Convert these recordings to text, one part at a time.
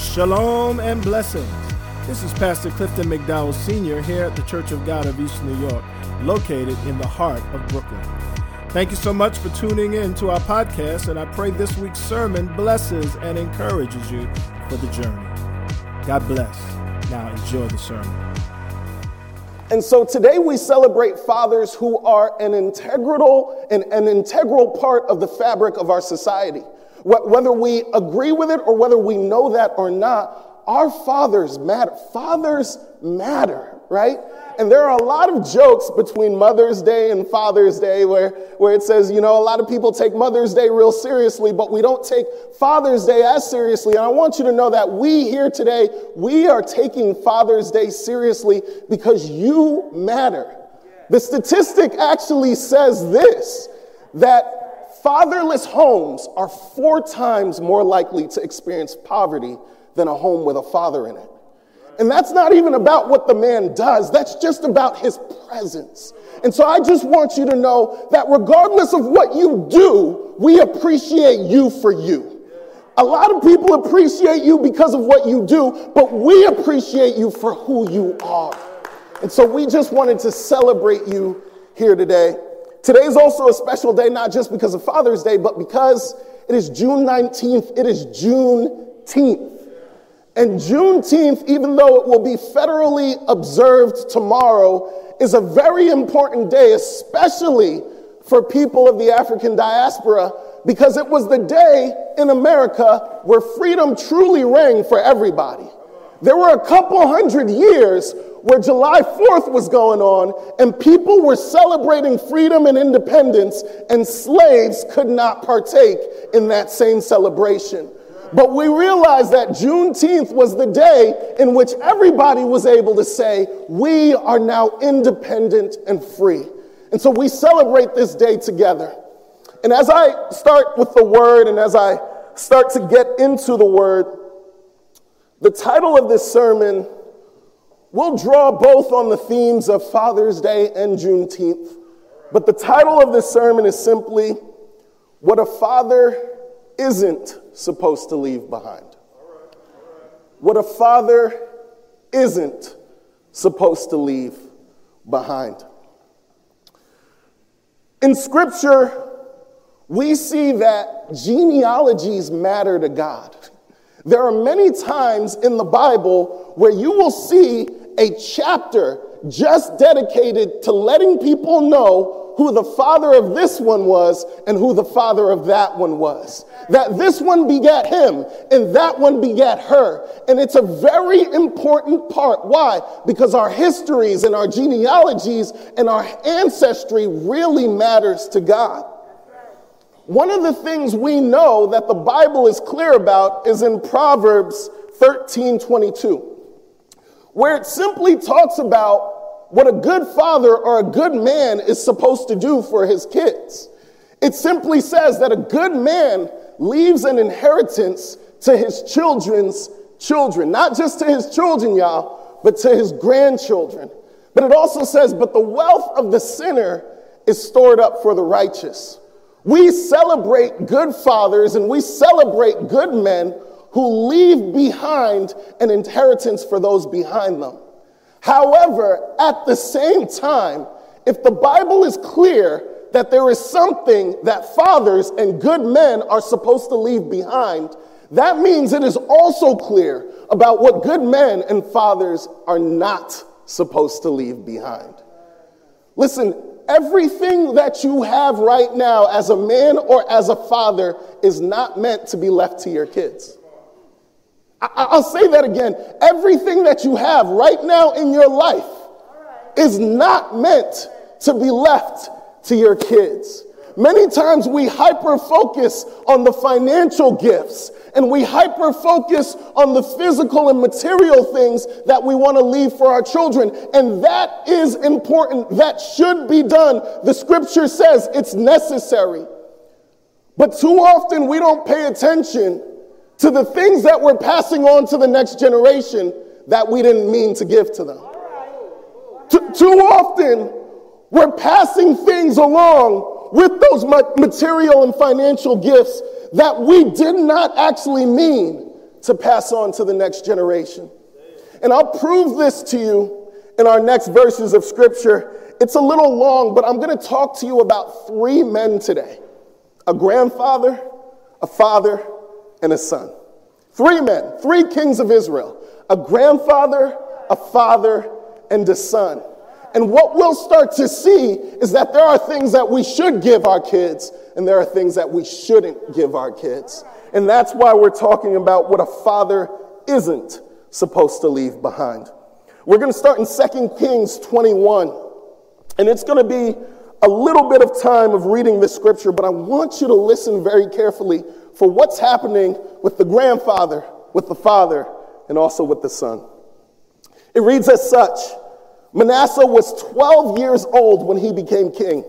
Shalom and blessings. This is Pastor Clifton McDowell Sr. here at the Church of God of East New York, located in the heart of Brooklyn. Thank you so much for tuning in to our podcast, and I pray this week's sermon blesses and encourages you for the journey. God bless. Now enjoy the sermon. And so today we celebrate fathers who are an integral and an integral part of the fabric of our society. Whether we agree with it or whether we know that or not, our fathers matter. Fathers matter, right? And there are a lot of jokes between Mother's Day and Father's Day where, where it says, you know, a lot of people take Mother's Day real seriously, but we don't take Father's Day as seriously. And I want you to know that we here today, we are taking Father's Day seriously because you matter. The statistic actually says this that Fatherless homes are four times more likely to experience poverty than a home with a father in it. And that's not even about what the man does, that's just about his presence. And so I just want you to know that regardless of what you do, we appreciate you for you. A lot of people appreciate you because of what you do, but we appreciate you for who you are. And so we just wanted to celebrate you here today. Today is also a special day, not just because of Father's Day, but because it is June 19th. It is Juneteenth. And Juneteenth, even though it will be federally observed tomorrow, is a very important day, especially for people of the African diaspora, because it was the day in America where freedom truly rang for everybody. There were a couple hundred years where July 4th was going on and people were celebrating freedom and independence, and slaves could not partake in that same celebration. But we realized that Juneteenth was the day in which everybody was able to say, We are now independent and free. And so we celebrate this day together. And as I start with the word and as I start to get into the word, the title of this sermon We'll draw both on the themes of Father's Day and Juneteenth, but the title of this sermon is simply What a Father Isn't Supposed to Leave Behind. What a father isn't supposed to leave behind. In Scripture, we see that genealogies matter to God. There are many times in the Bible where you will see a chapter just dedicated to letting people know who the father of this one was and who the father of that one was. That this one begat him and that one begat her. And it's a very important part. Why? Because our histories and our genealogies and our ancestry really matters to God. One of the things we know that the Bible is clear about is in Proverbs 13 22 where it simply talks about what a good father or a good man is supposed to do for his kids. It simply says that a good man leaves an inheritance to his children's children, not just to his children, y'all, but to his grandchildren. But it also says, but the wealth of the sinner is stored up for the righteous. We celebrate good fathers and we celebrate good men who leave behind an inheritance for those behind them. However, at the same time, if the Bible is clear that there is something that fathers and good men are supposed to leave behind, that means it is also clear about what good men and fathers are not supposed to leave behind. Listen, everything that you have right now as a man or as a father is not meant to be left to your kids. I'll say that again. Everything that you have right now in your life is not meant to be left to your kids. Many times we hyper focus on the financial gifts and we hyper focus on the physical and material things that we want to leave for our children. And that is important. That should be done. The scripture says it's necessary. But too often we don't pay attention to the things that we're passing on to the next generation that we didn't mean to give to them. too often, we're passing things along with those material and financial gifts that we did not actually mean to pass on to the next generation. And I'll prove this to you in our next verses of scripture. It's a little long, but I'm going to talk to you about three men today a grandfather, a father, and a son. Three men, three kings of Israel a grandfather, a father, and a son. And what we'll start to see is that there are things that we should give our kids, and there are things that we shouldn't give our kids. And that's why we're talking about what a father isn't supposed to leave behind. We're going to start in 2 Kings 21. And it's going to be a little bit of time of reading this scripture, but I want you to listen very carefully for what's happening with the grandfather, with the father, and also with the son. It reads as such Manasseh was 12 years old when he became king,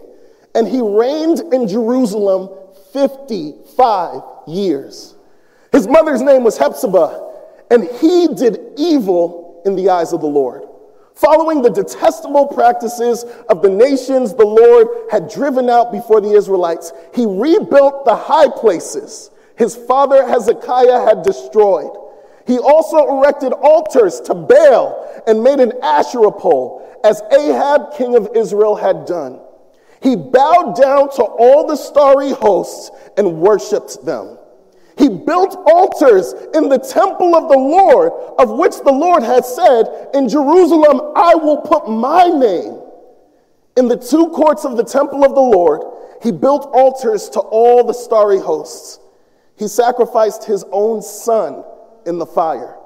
and he reigned in Jerusalem 55 years. His mother's name was Hephzibah, and he did evil in the eyes of the Lord. Following the detestable practices of the nations the Lord had driven out before the Israelites, he rebuilt the high places his father Hezekiah had destroyed. He also erected altars to Baal and made an Asherah pole, as Ahab, king of Israel, had done. He bowed down to all the starry hosts and worshiped them. He built altars in the temple of the Lord, of which the Lord had said, In Jerusalem I will put my name. In the two courts of the temple of the Lord, he built altars to all the starry hosts. He sacrificed his own son in the fire,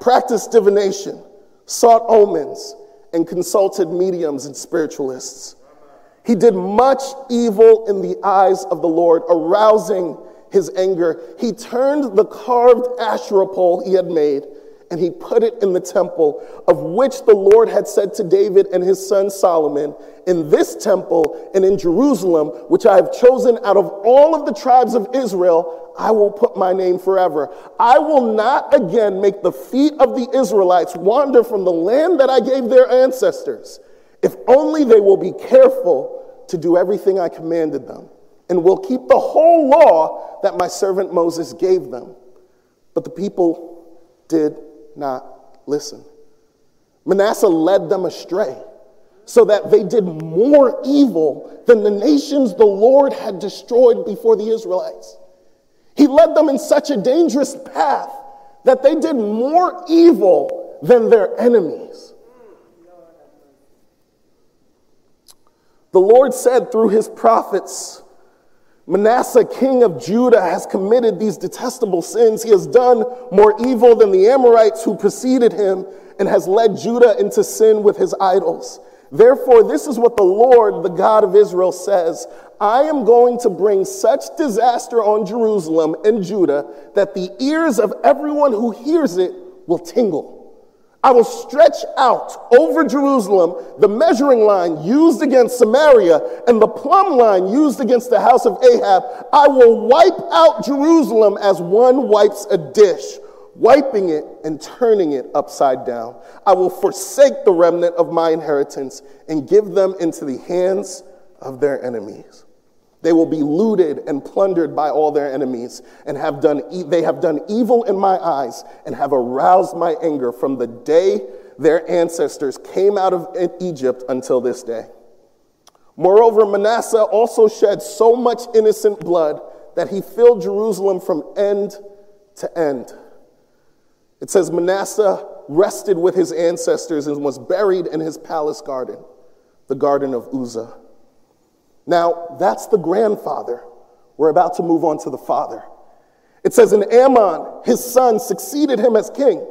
practiced divination, sought omens, and consulted mediums and spiritualists. He did much evil in the eyes of the Lord, arousing his anger, he turned the carved Asherah pole he had made and he put it in the temple of which the Lord had said to David and his son Solomon, In this temple and in Jerusalem, which I have chosen out of all of the tribes of Israel, I will put my name forever. I will not again make the feet of the Israelites wander from the land that I gave their ancestors, if only they will be careful to do everything I commanded them and will keep the whole law that my servant Moses gave them. But the people did not listen. Manasseh led them astray so that they did more evil than the nations the Lord had destroyed before the Israelites. He led them in such a dangerous path that they did more evil than their enemies. The Lord said through his prophets, Manasseh, king of Judah, has committed these detestable sins. He has done more evil than the Amorites who preceded him and has led Judah into sin with his idols. Therefore, this is what the Lord, the God of Israel, says I am going to bring such disaster on Jerusalem and Judah that the ears of everyone who hears it will tingle. I will stretch out over Jerusalem the measuring line used against Samaria and the plumb line used against the house of Ahab. I will wipe out Jerusalem as one wipes a dish, wiping it and turning it upside down. I will forsake the remnant of my inheritance and give them into the hands of their enemies. They will be looted and plundered by all their enemies, and have done e- they have done evil in my eyes, and have aroused my anger from the day their ancestors came out of Egypt until this day. Moreover, Manasseh also shed so much innocent blood that he filled Jerusalem from end to end. It says Manasseh rested with his ancestors and was buried in his palace garden, the garden of Uzzah. Now, that's the grandfather. We're about to move on to the father. It says, And Amon, his son, succeeded him as king.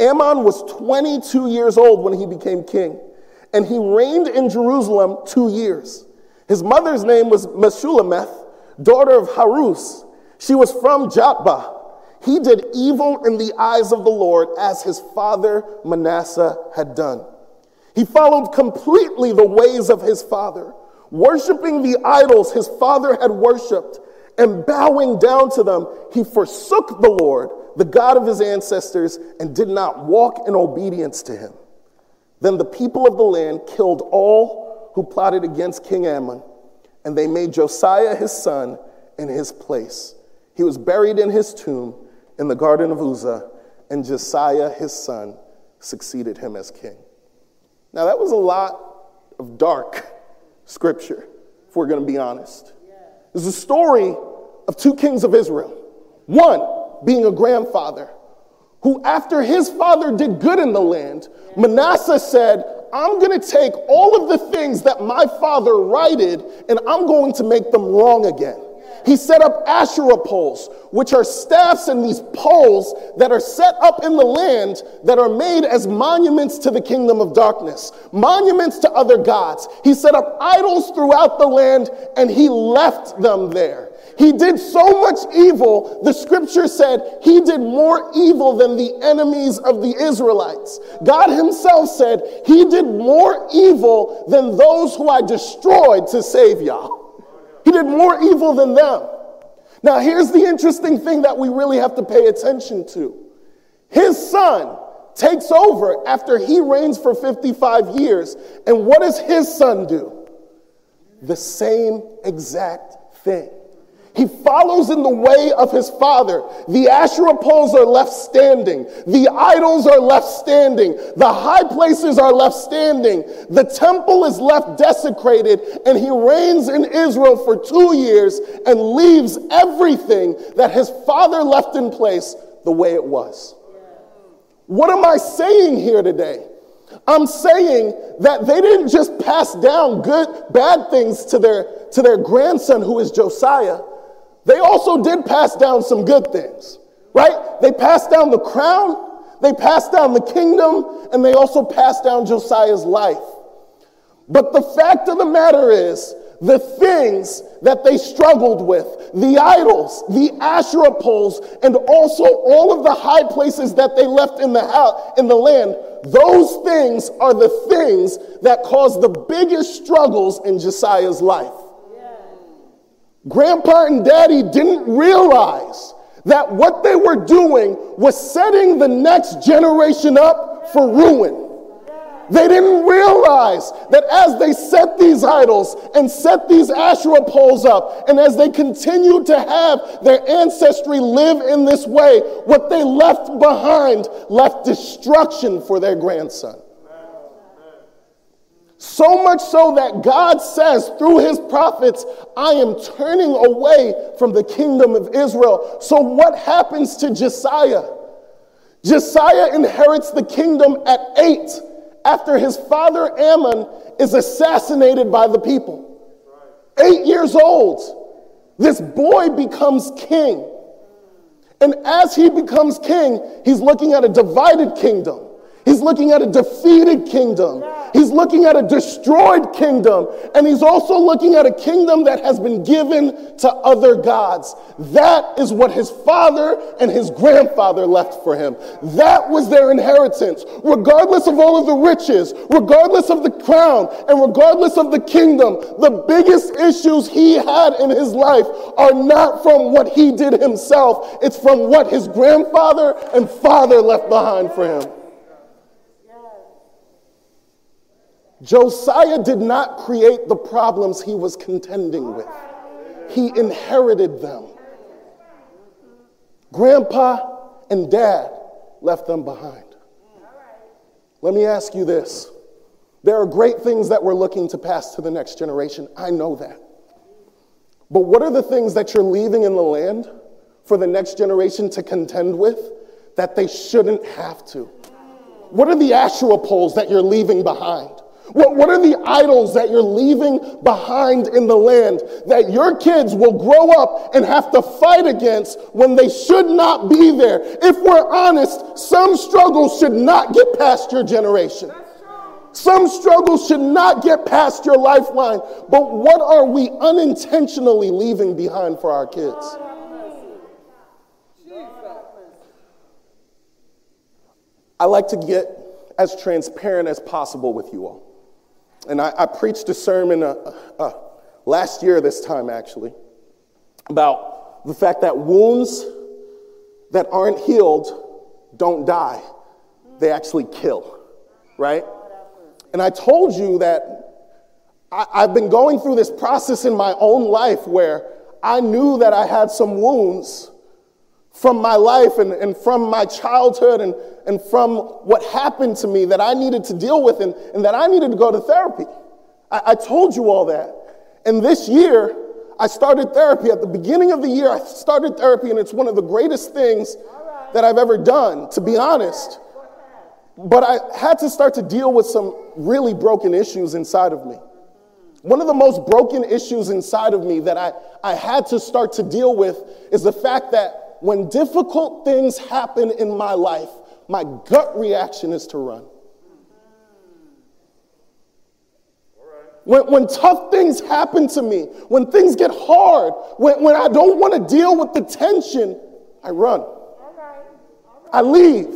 Amon was 22 years old when he became king, and he reigned in Jerusalem two years. His mother's name was Meshullemeth, daughter of Haruz. She was from Jotbah. He did evil in the eyes of the Lord as his father Manasseh had done. He followed completely the ways of his father Worshipping the idols his father had worshiped and bowing down to them, he forsook the Lord, the God of his ancestors, and did not walk in obedience to him. Then the people of the land killed all who plotted against King Amon, and they made Josiah his son in his place. He was buried in his tomb in the garden of Uzzah, and Josiah, his son, succeeded him as king. Now, that was a lot of dark scripture, if we're going to be honest. It's a story of two kings of Israel. One being a grandfather who, after his father did good in the land, Manasseh said, I'm going to take all of the things that my father righted and I'm going to make them wrong again. He set up Asherah poles, which are staffs and these poles that are set up in the land that are made as monuments to the kingdom of darkness, monuments to other gods. He set up idols throughout the land and he left them there. He did so much evil, the scripture said he did more evil than the enemies of the Israelites. God himself said he did more evil than those who I destroyed to save y'all. He did more evil than them. Now, here's the interesting thing that we really have to pay attention to. His son takes over after he reigns for 55 years. And what does his son do? The same exact thing. He follows in the way of his father. The Asherah poles are left standing. The idols are left standing. The high places are left standing. The temple is left desecrated. And he reigns in Israel for two years and leaves everything that his father left in place the way it was. What am I saying here today? I'm saying that they didn't just pass down good, bad things to their, to their grandson, who is Josiah they also did pass down some good things, right? They passed down the crown, they passed down the kingdom, and they also passed down Josiah's life. But the fact of the matter is, the things that they struggled with, the idols, the Asherah poles, and also all of the high places that they left in the house, in the land, those things are the things that caused the biggest struggles in Josiah's life. Grandpa and daddy didn't realize that what they were doing was setting the next generation up for ruin. They didn't realize that as they set these idols and set these Asherah poles up, and as they continued to have their ancestry live in this way, what they left behind left destruction for their grandson. So much so that God says through his prophets, I am turning away from the kingdom of Israel. So, what happens to Josiah? Josiah inherits the kingdom at eight after his father Amon is assassinated by the people. Eight years old, this boy becomes king. And as he becomes king, he's looking at a divided kingdom. He's looking at a defeated kingdom. He's looking at a destroyed kingdom. And he's also looking at a kingdom that has been given to other gods. That is what his father and his grandfather left for him. That was their inheritance. Regardless of all of the riches, regardless of the crown, and regardless of the kingdom, the biggest issues he had in his life are not from what he did himself. It's from what his grandfather and father left behind for him. Josiah did not create the problems he was contending with, he inherited them. Grandpa and dad left them behind. Let me ask you this. There are great things that we're looking to pass to the next generation. I know that. But what are the things that you're leaving in the land for the next generation to contend with that they shouldn't have to? What are the Asherah poles that you're leaving behind? What, what are the idols that you're leaving behind in the land that your kids will grow up and have to fight against when they should not be there? If we're honest, some struggles should not get past your generation. Some struggles should not get past your lifeline. But what are we unintentionally leaving behind for our kids? I like to get as transparent as possible with you all. And I, I preached a sermon uh, uh, last year, this time actually, about the fact that wounds that aren't healed don't die, they actually kill, right? And I told you that I, I've been going through this process in my own life where I knew that I had some wounds from my life and, and from my childhood and, and from what happened to me that I needed to deal with and, and that I needed to go to therapy. I, I told you all that. And this year, I started therapy. At the beginning of the year, I started therapy, and it's one of the greatest things that I've ever done, to be honest. But I had to start to deal with some really broken issues inside of me. One of the most broken issues inside of me that I, I had to start to deal with is the fact that when difficult things happen in my life, my gut reaction is to run. When, when tough things happen to me, when things get hard, when, when I don't want to deal with the tension, I run. I leave.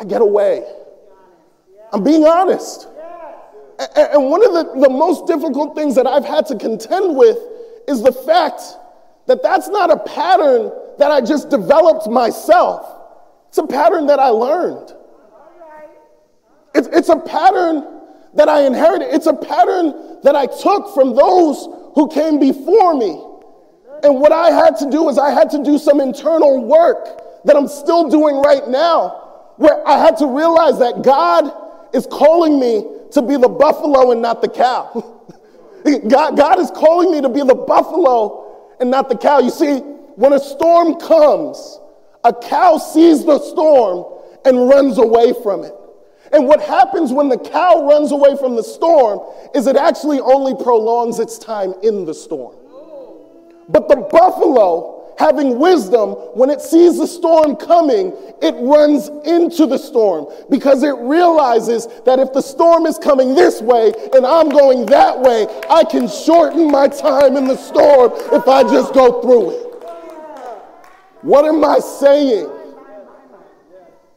I get away. I'm being honest. And one of the, the most difficult things that I've had to contend with is the fact that that's not a pattern that I just developed myself. It's a pattern that I learned. It's, it's a pattern that I inherited. It's a pattern that I took from those who came before me. And what I had to do is I had to do some internal work that I'm still doing right now, where I had to realize that God is calling me to be the buffalo and not the cow. God, God is calling me to be the buffalo and not the cow. You see, when a storm comes, a cow sees the storm and runs away from it. And what happens when the cow runs away from the storm is it actually only prolongs its time in the storm. But the buffalo, having wisdom, when it sees the storm coming, it runs into the storm because it realizes that if the storm is coming this way and I'm going that way, I can shorten my time in the storm if I just go through it. What am I saying?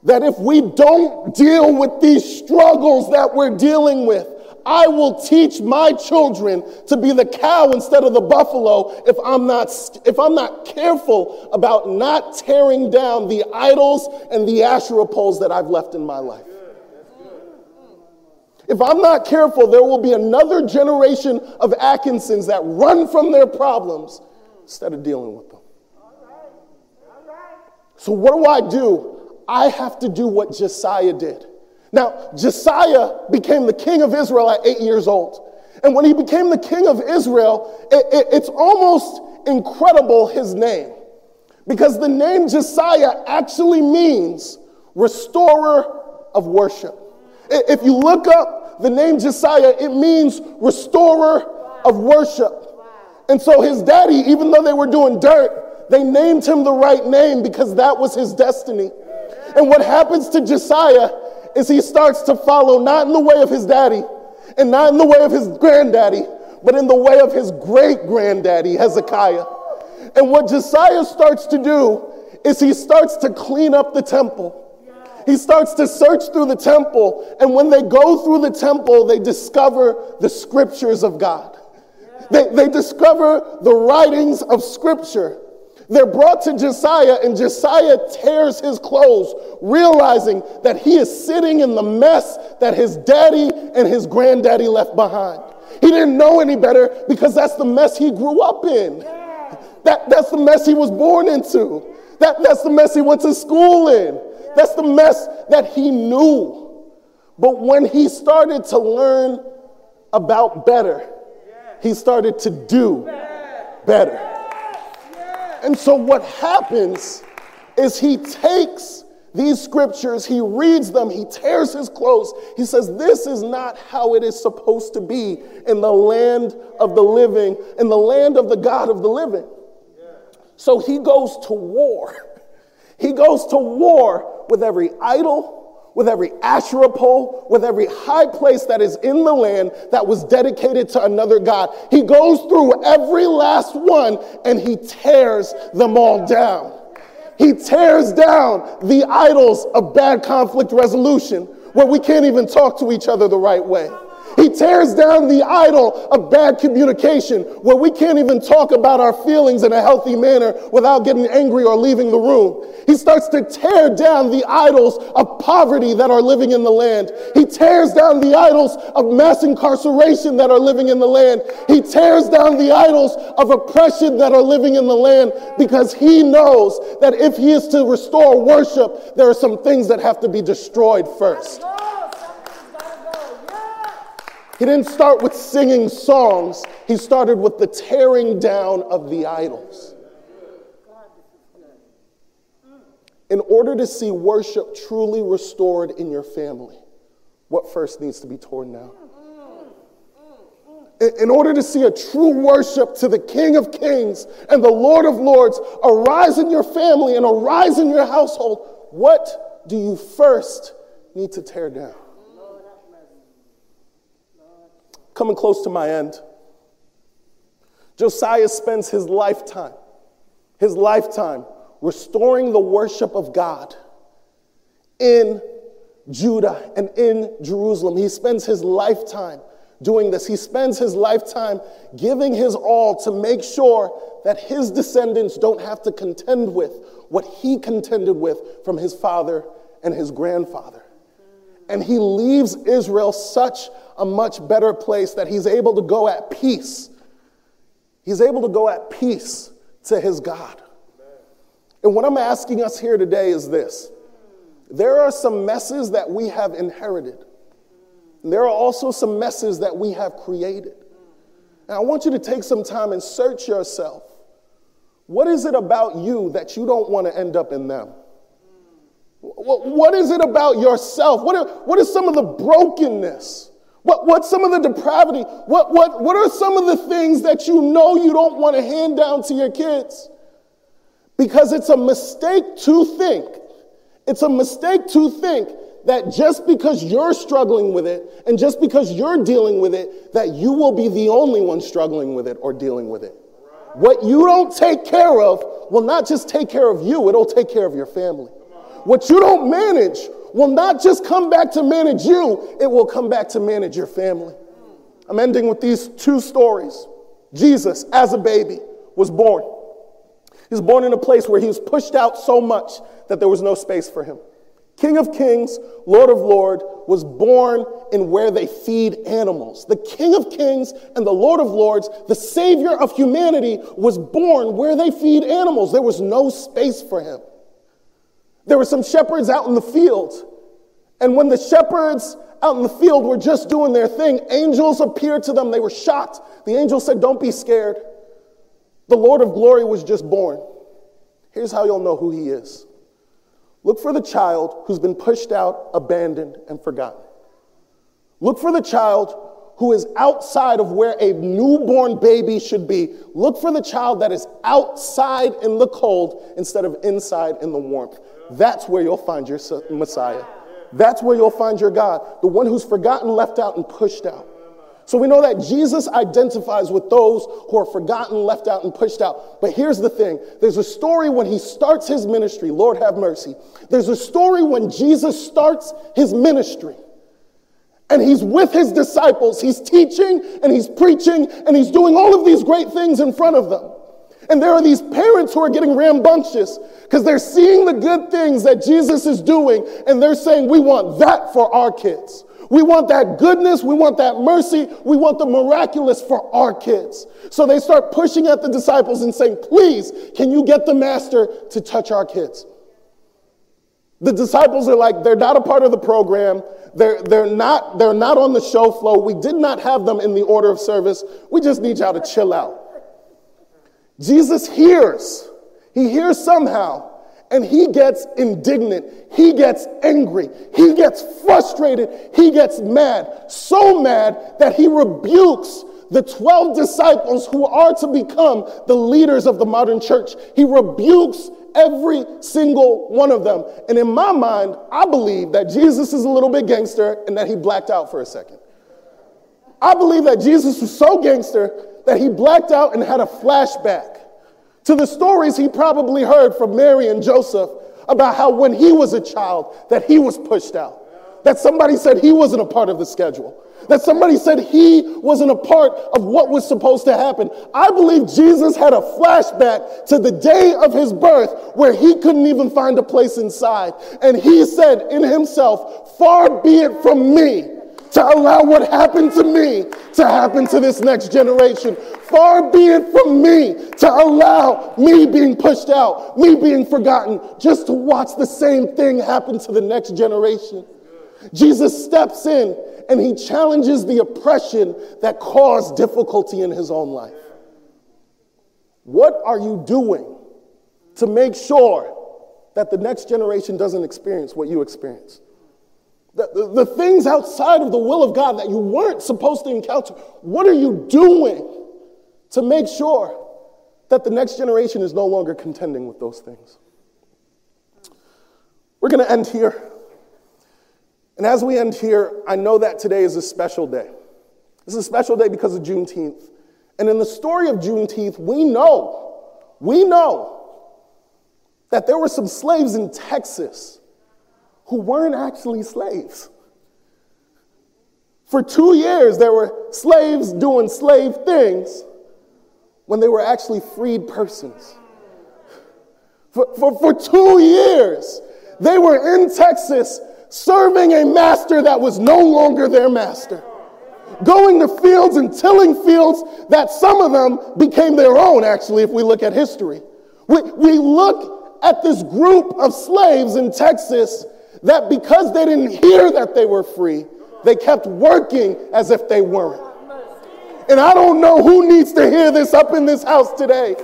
that if we don't deal with these struggles that we're dealing with, I will teach my children to be the cow instead of the buffalo if I'm not, if I'm not careful about not tearing down the idols and the Asherah poles that I've left in my life. If I'm not careful, there will be another generation of Atkinsons that run from their problems instead of dealing with them. So, what do I do? I have to do what Josiah did. Now, Josiah became the king of Israel at eight years old. And when he became the king of Israel, it, it, it's almost incredible his name. Because the name Josiah actually means restorer of worship. If you look up the name Josiah, it means restorer of worship. And so his daddy, even though they were doing dirt, they named him the right name because that was his destiny. And what happens to Josiah is he starts to follow not in the way of his daddy and not in the way of his granddaddy, but in the way of his great granddaddy, Hezekiah. And what Josiah starts to do is he starts to clean up the temple. He starts to search through the temple, and when they go through the temple, they discover the scriptures of God. They, they discover the writings of scripture. They're brought to Josiah, and Josiah tears his clothes, realizing that he is sitting in the mess that his daddy and his granddaddy left behind. He didn't know any better because that's the mess he grew up in. That, that's the mess he was born into. That, that's the mess he went to school in. That's the mess that he knew. But when he started to learn about better, he started to do better. And so what happens is he takes these scriptures, he reads them, he tears his clothes. He says, This is not how it is supposed to be in the land of the living, in the land of the God of the living. So he goes to war. He goes to war with every idol, with every Asherah pole, with every high place that is in the land that was dedicated to another God. He goes through every last one and he tears them all down. He tears down the idols of bad conflict resolution where we can't even talk to each other the right way. He tears down the idol of bad communication where we can't even talk about our feelings in a healthy manner without getting angry or leaving the room. He starts to tear down the idols of poverty that are living in the land. He tears down the idols of mass incarceration that are living in the land. He tears down the idols of oppression that are living in the land because he knows that if he is to restore worship, there are some things that have to be destroyed first. He didn't start with singing songs, he started with the tearing down of the idols. In order to see worship truly restored in your family, what first needs to be torn down? In order to see a true worship to the King of Kings and the Lord of Lords arise in your family and arise in your household, what do you first need to tear down? Coming close to my end. Josiah spends his lifetime, his lifetime, restoring the worship of God in Judah and in Jerusalem. He spends his lifetime doing this. He spends his lifetime giving his all to make sure that his descendants don't have to contend with what he contended with from his father and his grandfather. And he leaves Israel such a much better place that he's able to go at peace. He's able to go at peace to his God. And what I'm asking us here today is this there are some messes that we have inherited, there are also some messes that we have created. And I want you to take some time and search yourself. What is it about you that you don't want to end up in them? What is it about yourself? What, are, what is some of the brokenness? What, what's some of the depravity? What, what, what are some of the things that you know you don't want to hand down to your kids? Because it's a mistake to think, it's a mistake to think that just because you're struggling with it and just because you're dealing with it, that you will be the only one struggling with it or dealing with it. What you don't take care of will not just take care of you, it'll take care of your family. What you don't manage will not just come back to manage you, it will come back to manage your family. I'm ending with these two stories. Jesus, as a baby, was born. He was born in a place where he was pushed out so much that there was no space for him. King of Kings, Lord of Lords, was born in where they feed animals. The King of Kings and the Lord of Lords, the Savior of humanity, was born where they feed animals. There was no space for him. There were some shepherds out in the field. And when the shepherds out in the field were just doing their thing, angels appeared to them. They were shocked. The angel said, Don't be scared. The Lord of glory was just born. Here's how you'll know who he is look for the child who's been pushed out, abandoned, and forgotten. Look for the child who is outside of where a newborn baby should be. Look for the child that is outside in the cold instead of inside in the warmth. That's where you'll find your Messiah. That's where you'll find your God, the one who's forgotten, left out, and pushed out. So we know that Jesus identifies with those who are forgotten, left out, and pushed out. But here's the thing there's a story when he starts his ministry, Lord have mercy. There's a story when Jesus starts his ministry. And he's with his disciples. He's teaching and he's preaching and he's doing all of these great things in front of them. And there are these parents who are getting rambunctious because they're seeing the good things that Jesus is doing and they're saying, We want that for our kids. We want that goodness. We want that mercy. We want the miraculous for our kids. So they start pushing at the disciples and saying, Please, can you get the master to touch our kids? The disciples are like, they're not a part of the program. They're, they're, not, they're not on the show flow. We did not have them in the order of service. We just need y'all to chill out. Jesus hears. He hears somehow, and he gets indignant. He gets angry. He gets frustrated. He gets mad. So mad that he rebukes the 12 disciples who are to become the leaders of the modern church. He rebukes every single one of them. And in my mind, I believe that Jesus is a little bit gangster and that he blacked out for a second. I believe that Jesus was so gangster that he blacked out and had a flashback to the stories he probably heard from Mary and Joseph about how when he was a child that he was pushed out. That somebody said he wasn't a part of the schedule. that somebody said he wasn't a part of what was supposed to happen. I believe Jesus had a flashback to the day of his birth where he couldn't even find a place inside. And he said in himself, Far be it from me to allow what happened to me to happen to this next generation. Far be it from me to allow me being pushed out, me being forgotten, just to watch the same thing happen to the next generation. Jesus steps in and he challenges the oppression that caused difficulty in his own life. What are you doing to make sure that the next generation doesn't experience what you experienced? The, the, the, things outside of the will of God that you weren't supposed to encounter, what are you doing to make sure that the next generation is no longer contending with those things? We're going to end here. And as we end here, I know that today is a special day. It's a special day because of Juneteenth. And in the story of Juneteenth, we know, we know that there were some slaves in Texas who weren't actually slaves. For two years, there were slaves doing slave things when they were actually freed persons. For, for, for two years, they were in Texas serving a master that was no longer their master. Going to fields and tilling fields that some of them became their own, actually, if we look at history. We, we look at this group of slaves in Texas that because they didn't hear that they were free, they kept working as if they weren't. And I don't know who needs to hear this up in this house today,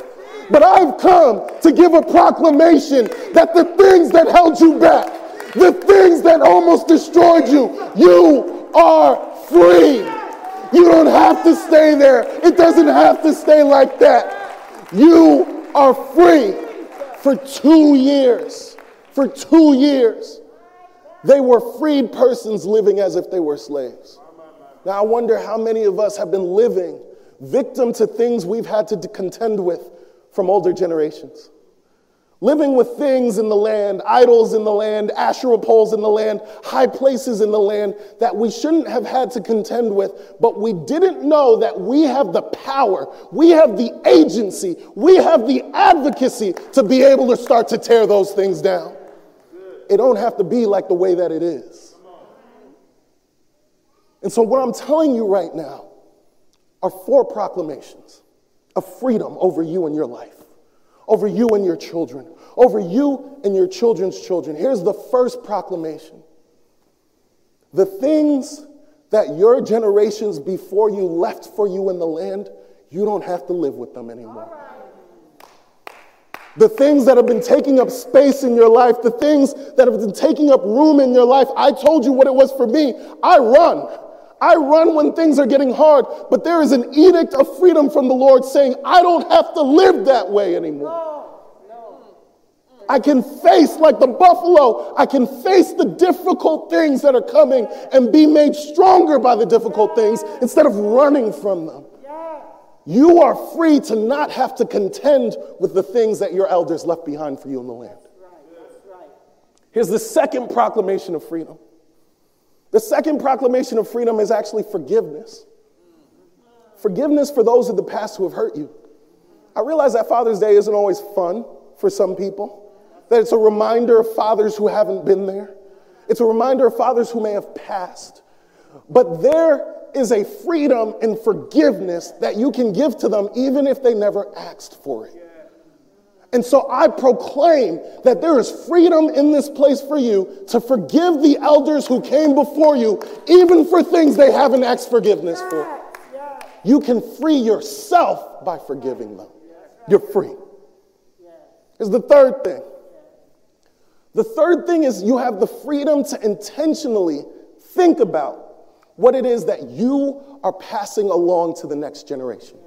but I've come to give a proclamation that the things that held you back, the things that almost destroyed you, you are free. You don't have to stay there. It doesn't have to stay like that. You are free for two years. For two years. They were freed persons living as if they were slaves. Now, I wonder how many of us have been living victim to things we've had to contend with from older generations living with things in the land, idols in the land, Asherah poles in the land, high places in the land that we shouldn't have had to contend with, but we didn't know that we have the power, we have the agency, we have the advocacy to be able to start to tear those things down. It don't have to be like the way that it is. And so, what I'm telling you right now are four proclamations of freedom over you and your life over you and your children, over you and your children's children. Here's the first proclamation the things that your generations before you left for you in the land, you don't have to live with them anymore. The things that have been taking up space in your life, the things that have been taking up room in your life, I told you what it was for me. I run. I run when things are getting hard, but there is an edict of freedom from the Lord saying, I don't have to live that way anymore. I can face, like the buffalo, I can face the difficult things that are coming and be made stronger by the difficult things instead of running from them. You are free to not have to contend with the things that your elders left behind for you in the land. Here's the second proclamation of freedom the second proclamation of freedom is actually forgiveness. Mm-hmm. Forgiveness for those of the past who have hurt you. I realize that Father's Day isn't always fun for some people, that it's a reminder of fathers who haven't been there, it's a reminder of fathers who may have passed. But there is a freedom and forgiveness that you can give to them even if they never asked for it. And so I proclaim that there is freedom in this place for you to forgive the elders who came before you, even for things they haven't asked forgiveness for. You can free yourself by forgiving them. You're free. Is the third thing. The third thing is you have the freedom to intentionally think about what it is that you are passing along to the next generation.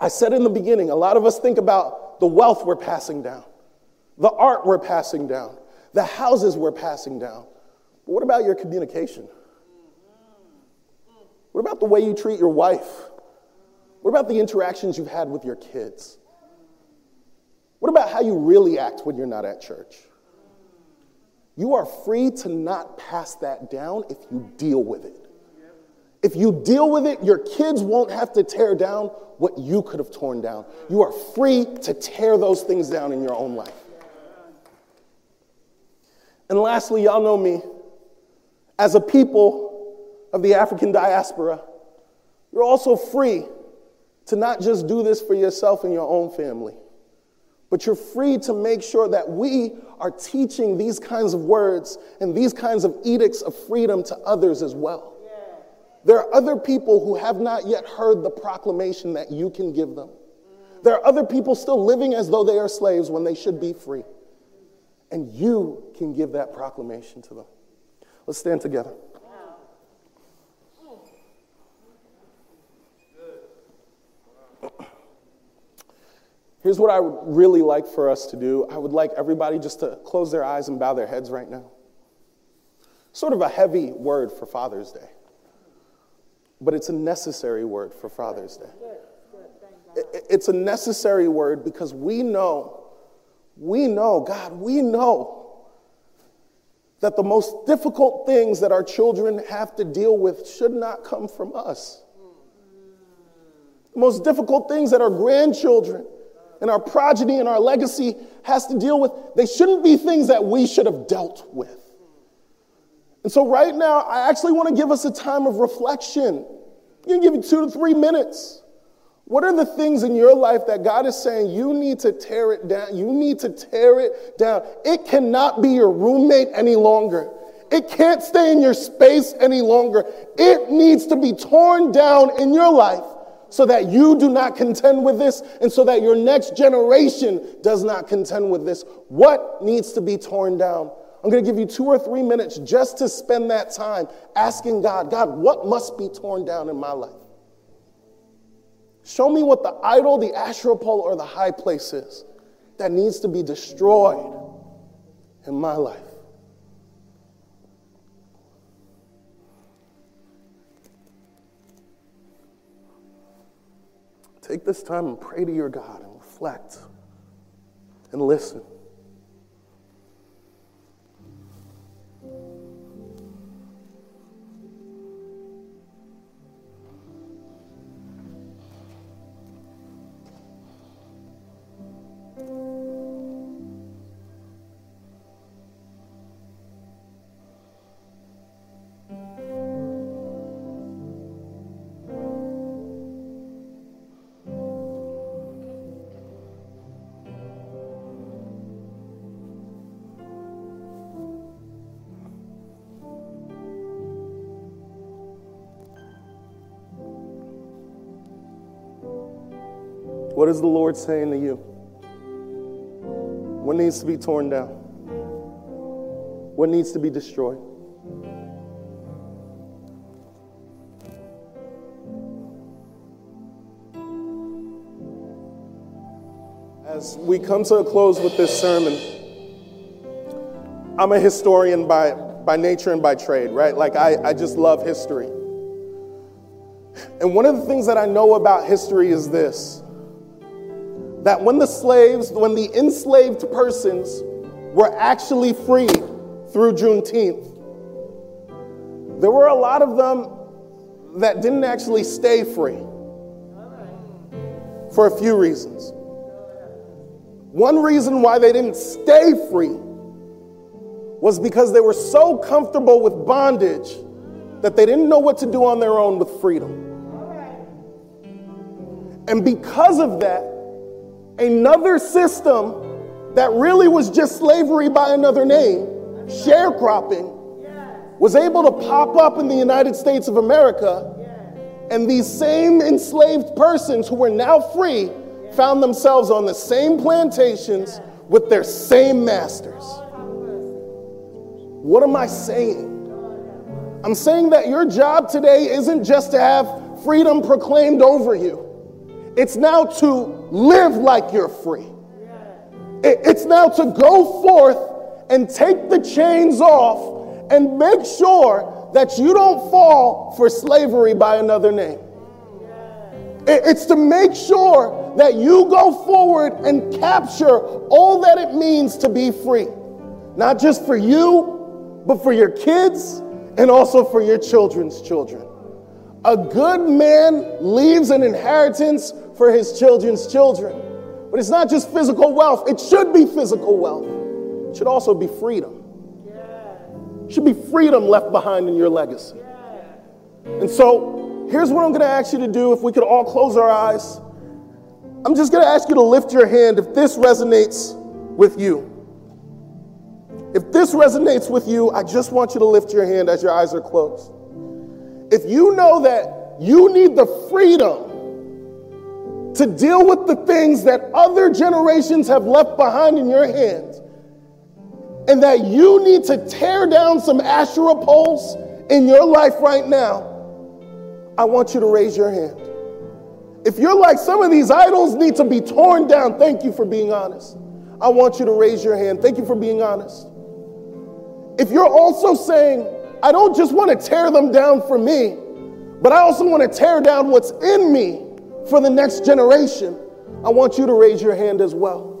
I said in the beginning, a lot of us think about the wealth we're passing down, the art we're passing down, the houses we're passing down. But what about your communication? What about the way you treat your wife? What about the interactions you've had with your kids? What about how you really act when you're not at church? You are free to not pass that down if you deal with it. If you deal with it, your kids won't have to tear down what you could have torn down. You are free to tear those things down in your own life. And lastly, y'all know me. As a people of the African diaspora, you're also free to not just do this for yourself and your own family, but you're free to make sure that we are teaching these kinds of words and these kinds of edicts of freedom to others as well. There are other people who have not yet heard the proclamation that you can give them. There are other people still living as though they are slaves when they should be free. And you can give that proclamation to them. Let's stand together. Here's what I would really like for us to do. I would like everybody just to close their eyes and bow their heads right now. Sort of a heavy word for Father's Day, but it's a necessary word for Father's Day. It's a necessary word because we know, we know, God, we know that the most difficult things that our children have to deal with should not come from us. The most difficult things that our grandchildren and our progeny and our legacy has to deal with, they shouldn't be things that we should have dealt with. And so, right now, I actually want to give us a time of reflection. Going to give you two to three minutes. What are the things in your life that God is saying you need to tear it down? You need to tear it down. It cannot be your roommate any longer. It can't stay in your space any longer. It needs to be torn down in your life so that you do not contend with this and so that your next generation does not contend with this. What needs to be torn down? I'm going to give you two or three minutes just to spend that time asking God, God, what must be torn down in my life? Show me what the idol, the Asherah pole, or the high place is that needs to be destroyed in my life. Take this time and pray to your God and reflect and listen. What is the Lord saying to you? What needs to be torn down? What needs to be destroyed? As we come to a close with this sermon, I'm a historian by, by nature and by trade, right? Like, I, I just love history. And one of the things that I know about history is this that when the slaves, when the enslaved persons were actually freed through Juneteenth, there were a lot of them that didn't actually stay free for a few reasons. One reason why they didn't stay free was because they were so comfortable with bondage that they didn't know what to do on their own with freedom. And because of that, another system that really was just slavery by another name, sharecropping, was able to pop up in the United States of America. And these same enslaved persons who were now free found themselves on the same plantations with their same masters. What am I saying? I'm saying that your job today isn't just to have freedom proclaimed over you. It's now to live like you're free. It's now to go forth and take the chains off and make sure that you don't fall for slavery by another name. It's to make sure that you go forward and capture all that it means to be free. not just for you, but for your kids and also for your children's children. A good man leaves an inheritance for his children's children. But it's not just physical wealth, it should be physical wealth. It should also be freedom. It should be freedom left behind in your legacy. And so, here's what I'm going to ask you to do if we could all close our eyes. I'm just going to ask you to lift your hand if this resonates with you. If this resonates with you, I just want you to lift your hand as your eyes are closed. If you know that you need the freedom to deal with the things that other generations have left behind in your hands, and that you need to tear down some Asherah poles in your life right now, I want you to raise your hand. If you're like some of these idols need to be torn down, thank you for being honest. I want you to raise your hand. Thank you for being honest. If you're also saying, I don't just want to tear them down for me, but I also want to tear down what's in me for the next generation, I want you to raise your hand as well.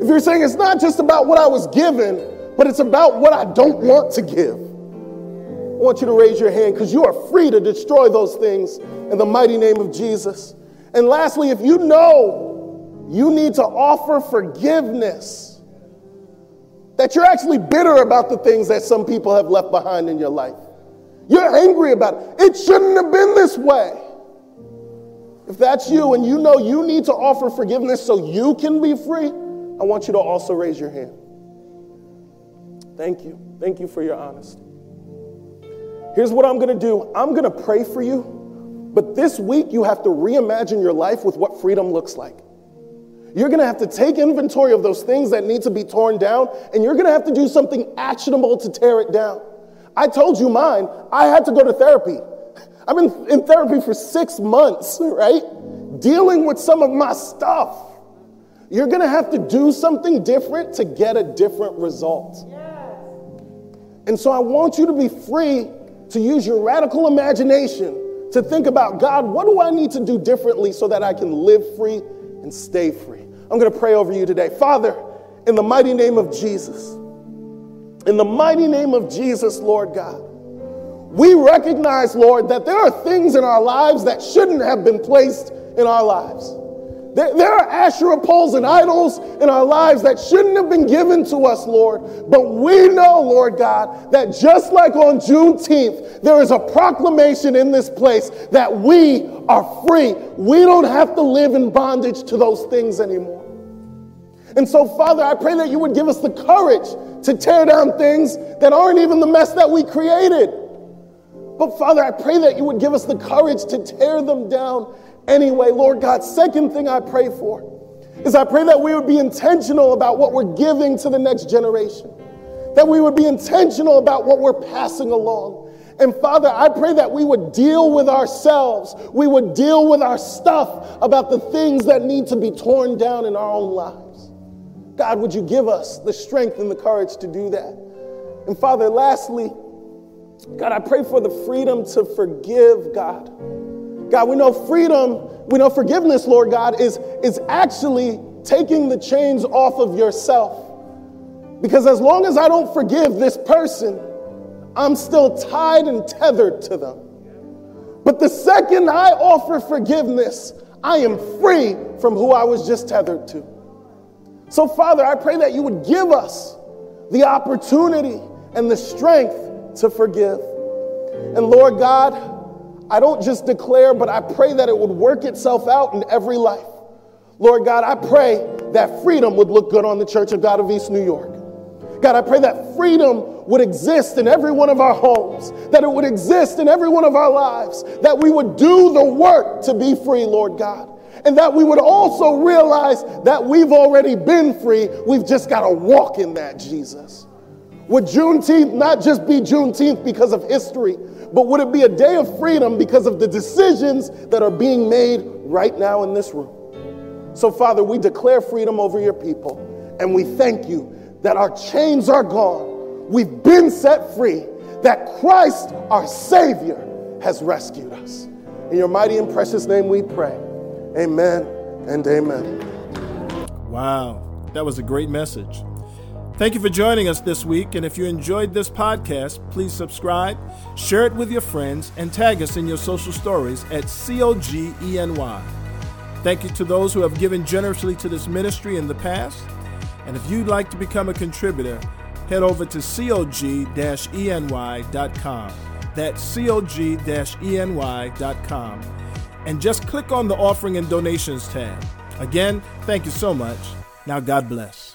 If you're saying it's not just about what I was given, but it's about what I don't want to give, I want you to raise your hand because you are free to destroy those things in the mighty name of Jesus. And lastly, if you know you need to offer forgiveness, that you're actually bitter about the things that some people have left behind in your life. You're angry about it. It shouldn't have been this way. If that's you and you know you need to offer forgiveness so you can be free, I want you to also raise your hand. Thank you. Thank you for your honesty. Here's what I'm going to do I'm going to pray for you, but this week you have to reimagine your life with what freedom looks like. You're going to have to take inventory of those things that need to be torn down, and you're going to have to do something actionable to tear it down. I told you mine. I had to go to therapy. I've been in therapy for six months, right? Dealing with some of my stuff. You're going to have to do something different to get a different result. And so I want you to be free to use your radical imagination to think about God, what do I need to do differently so that I can live free and stay free? I'm going to pray over you today. Father, in the mighty name of Jesus, in the mighty name of Jesus, Lord God, we recognize, Lord, that there are things in our lives that shouldn't have been placed in our lives. There, are Asherah poles and idols in our lives that shouldn't have been given to us, Lord. But we know, Lord God, that just like on Juneteenth, there is a proclamation in this place that we are free. We don't have to live in bondage to those things anymore. And so, Father, I pray that you would give us the courage to tear down things that aren't even the mess that we created. But, Father, I pray that you would give us the courage to tear them down anyway. Lord God, second thing I pray for is I pray that we would be intentional about what we're giving to the next generation, that we would be intentional about what we're passing along. And Father, I pray that we would deal with ourselves, we would deal with our stuff about the things that need to be torn down in our own lives. God, would you give us the strength and the courage to do that? And Father, lastly, God, I pray for the freedom to forgive, God. God, we know freedom, we know forgiveness, Lord God, is, is actually taking the chains off of yourself. Because as long as I don't forgive this person, I'm still tied and tethered to them. But the second I offer forgiveness, I am free from who I was just tethered to. So, Father, I pray that you would give us the opportunity and the strength to forgive. And Lord God, I don't just declare, but I pray that it would work itself out in every life. Lord God, I pray that freedom would look good on the Church of God of East New York. God, I pray that freedom would exist in every one of our homes, that it would exist in every one of our lives, that we would do the work to be free, Lord God. And that we would also realize that we've already been free. We've just got to walk in that, Jesus. Would Juneteenth not just be Juneteenth because of history, but would it be a day of freedom because of the decisions that are being made right now in this room? So, Father, we declare freedom over your people, and we thank you that our chains are gone. We've been set free, that Christ, our Savior, has rescued us. In your mighty and precious name we pray. Amen and amen. Wow, that was a great message. Thank you for joining us this week. And if you enjoyed this podcast, please subscribe, share it with your friends, and tag us in your social stories at COGENY. Thank you to those who have given generously to this ministry in the past. And if you'd like to become a contributor, head over to cog-eny.com. That's cog-eny.com. And just click on the offering and donations tab. Again, thank you so much. Now, God bless.